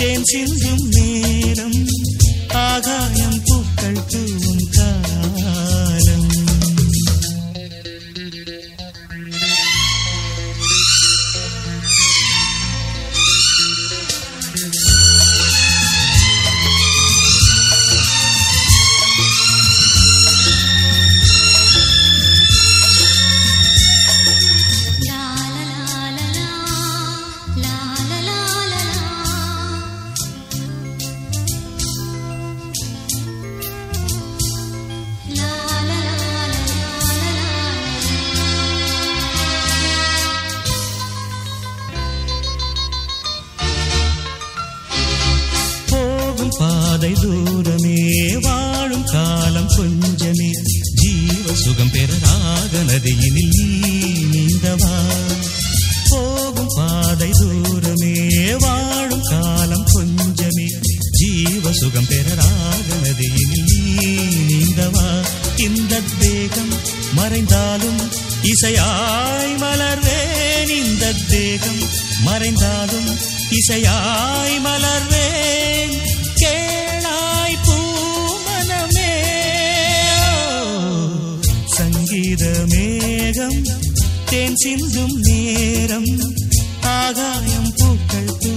தேன் சிந்தும் நேரம். ஆகாய ஜீவ சுகம் பெறராகனது நீந்தவா? இந்த தேகம் மறைந்தாலும் இசையாய் மலர்வேன் இந்த தேகம் மறைந்தாலும் இசையாய் மலர்வேன் கேளாய் பூமனமே. சங்கீத மேகம் தேன் சிந்தும் நேரம் ஆகாயம் பூக்கள் தூ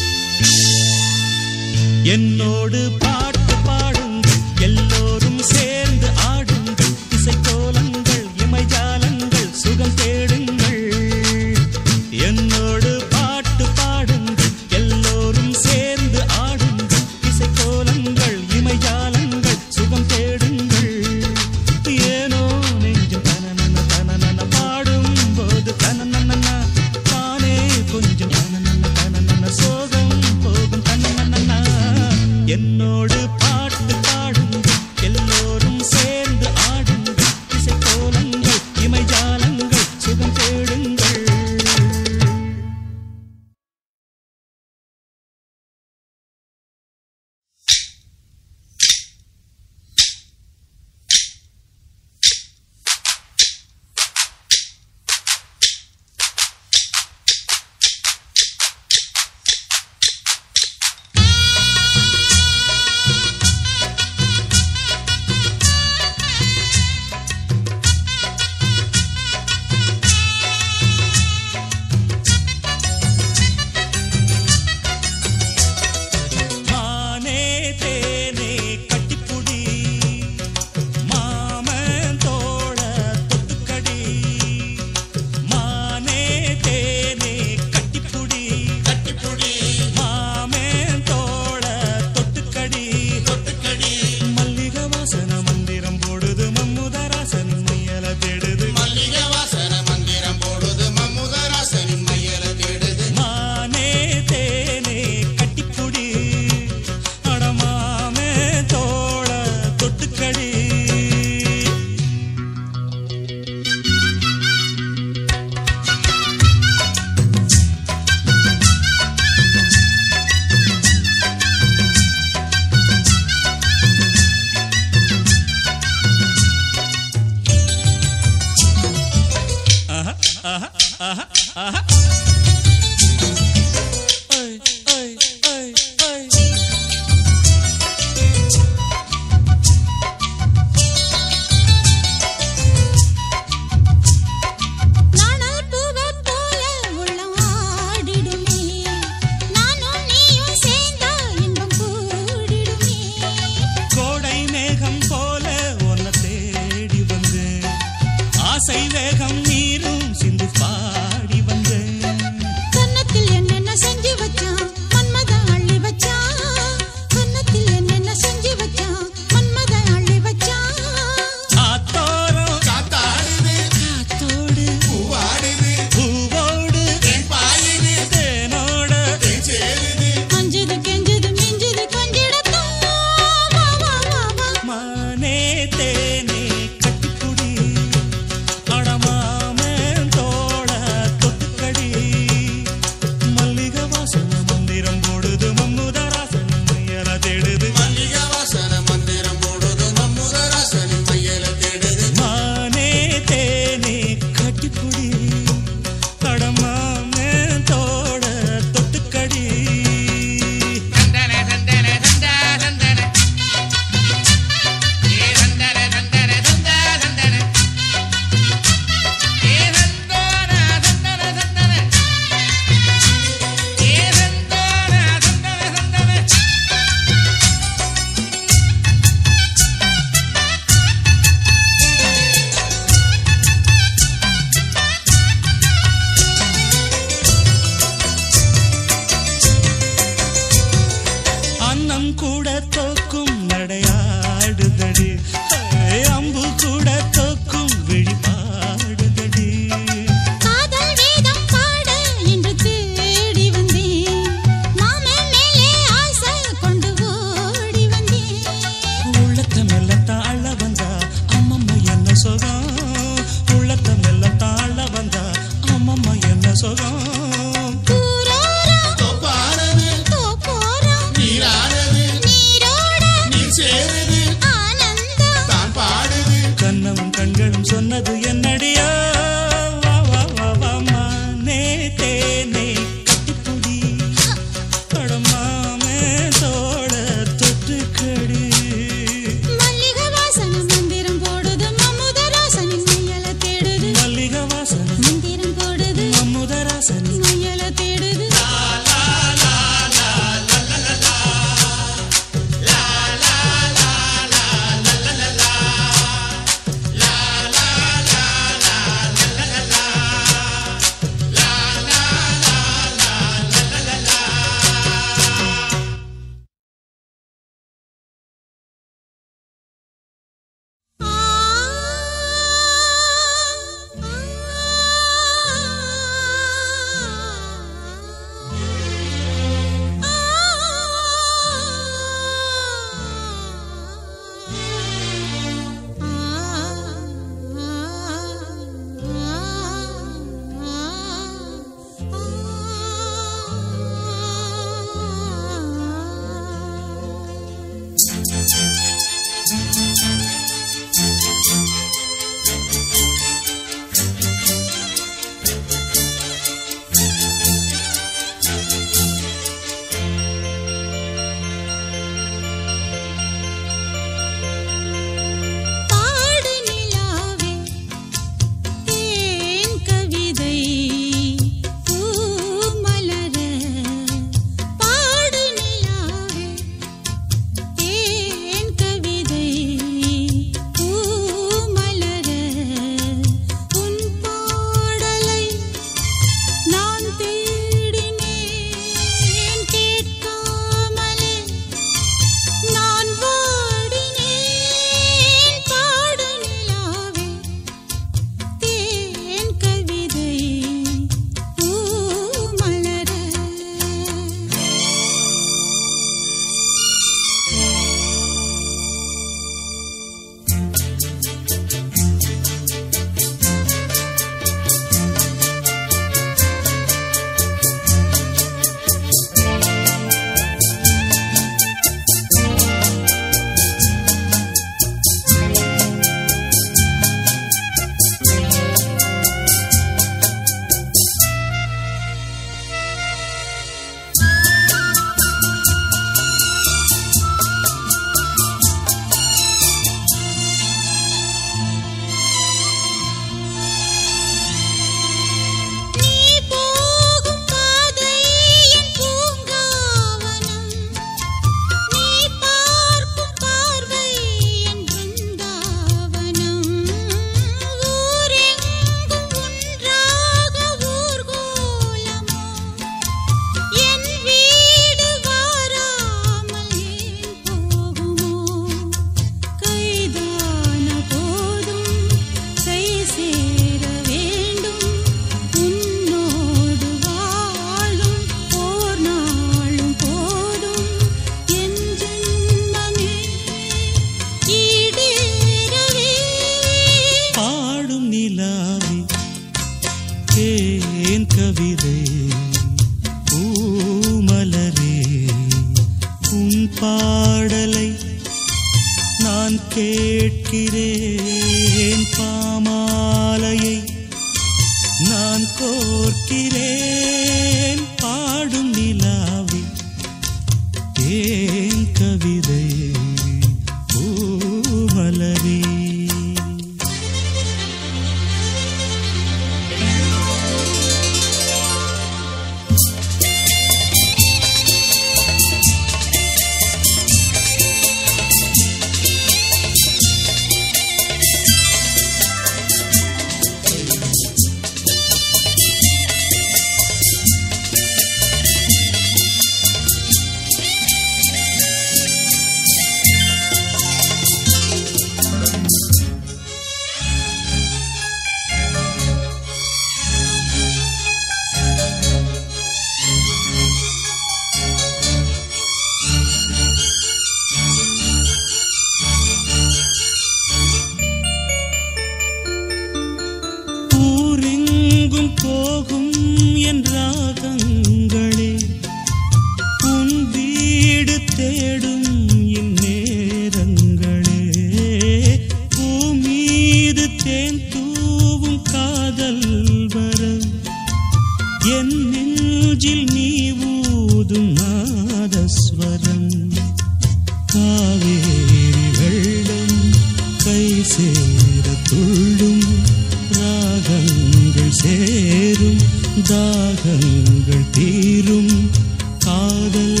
தாகங்கள் சேரும் தாகங்கள் தீரும். காதல்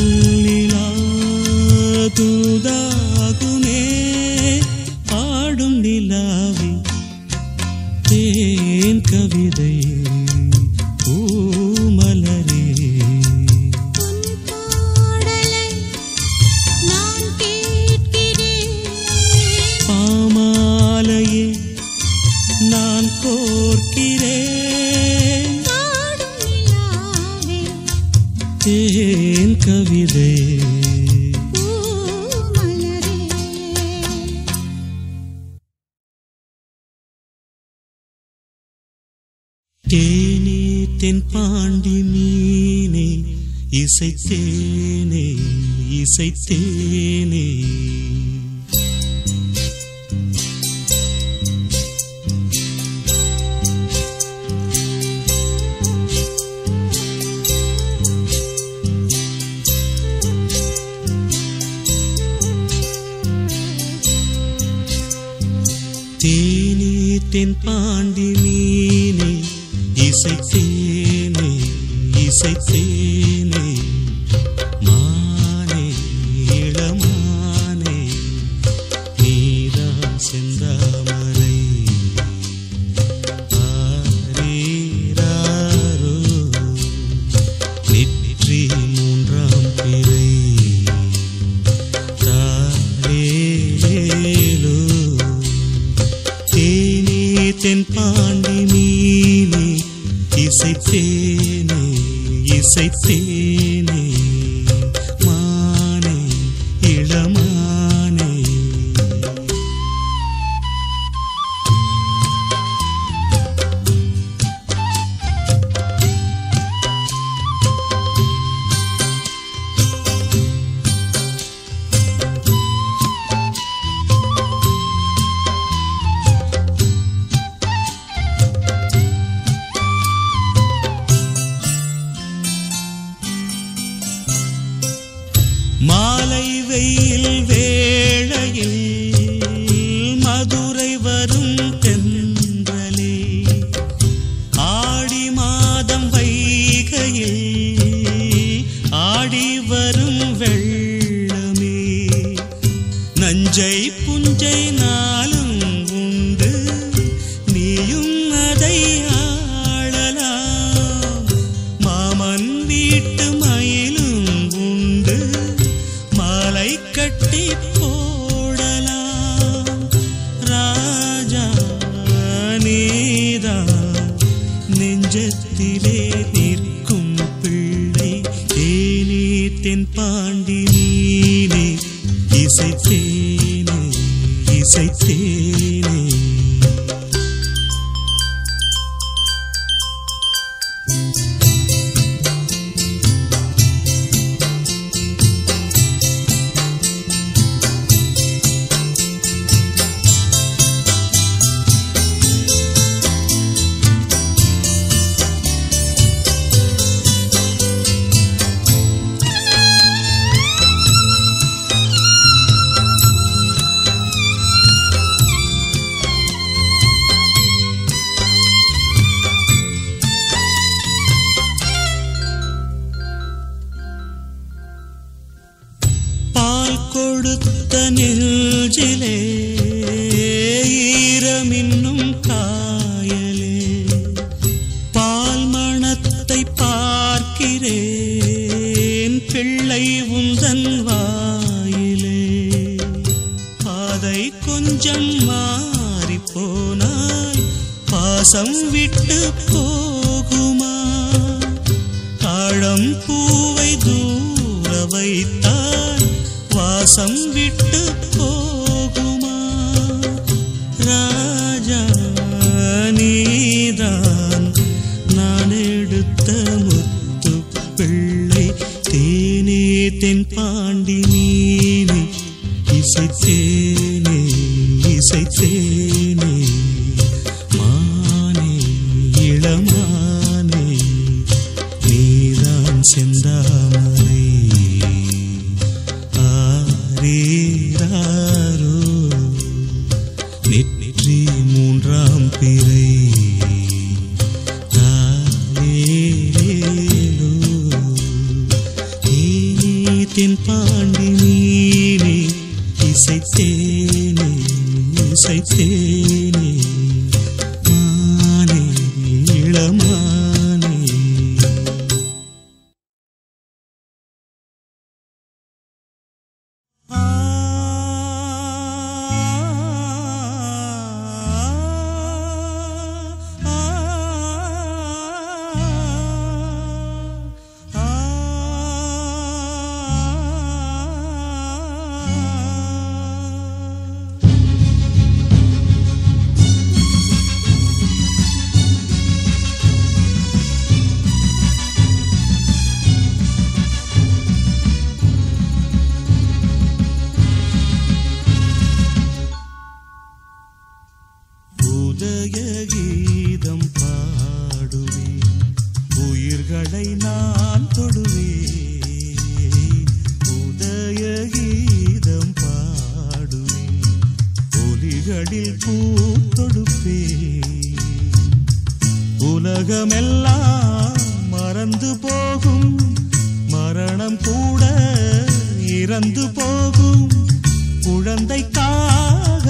தூதாகும் இசைத்தேனே தேனே. தென் பாண்டி மீனே இசைத்தேனே இசைத்தேனே தென்பாண்டி நீனே இசைத்தேனே இசைத்தேனே. வசம் விட்டு போகுமா? தாழம் பூவை தூர வைத்தால் வாசம் விட்டு தேனே இசை தேனே மானே இளமா வீட்டில் பூத்தொடுப்பே. உலகமெல்லாம் மறந்து போகும். மரணம் கூட இறந்து போகும். குழந்தைக்காக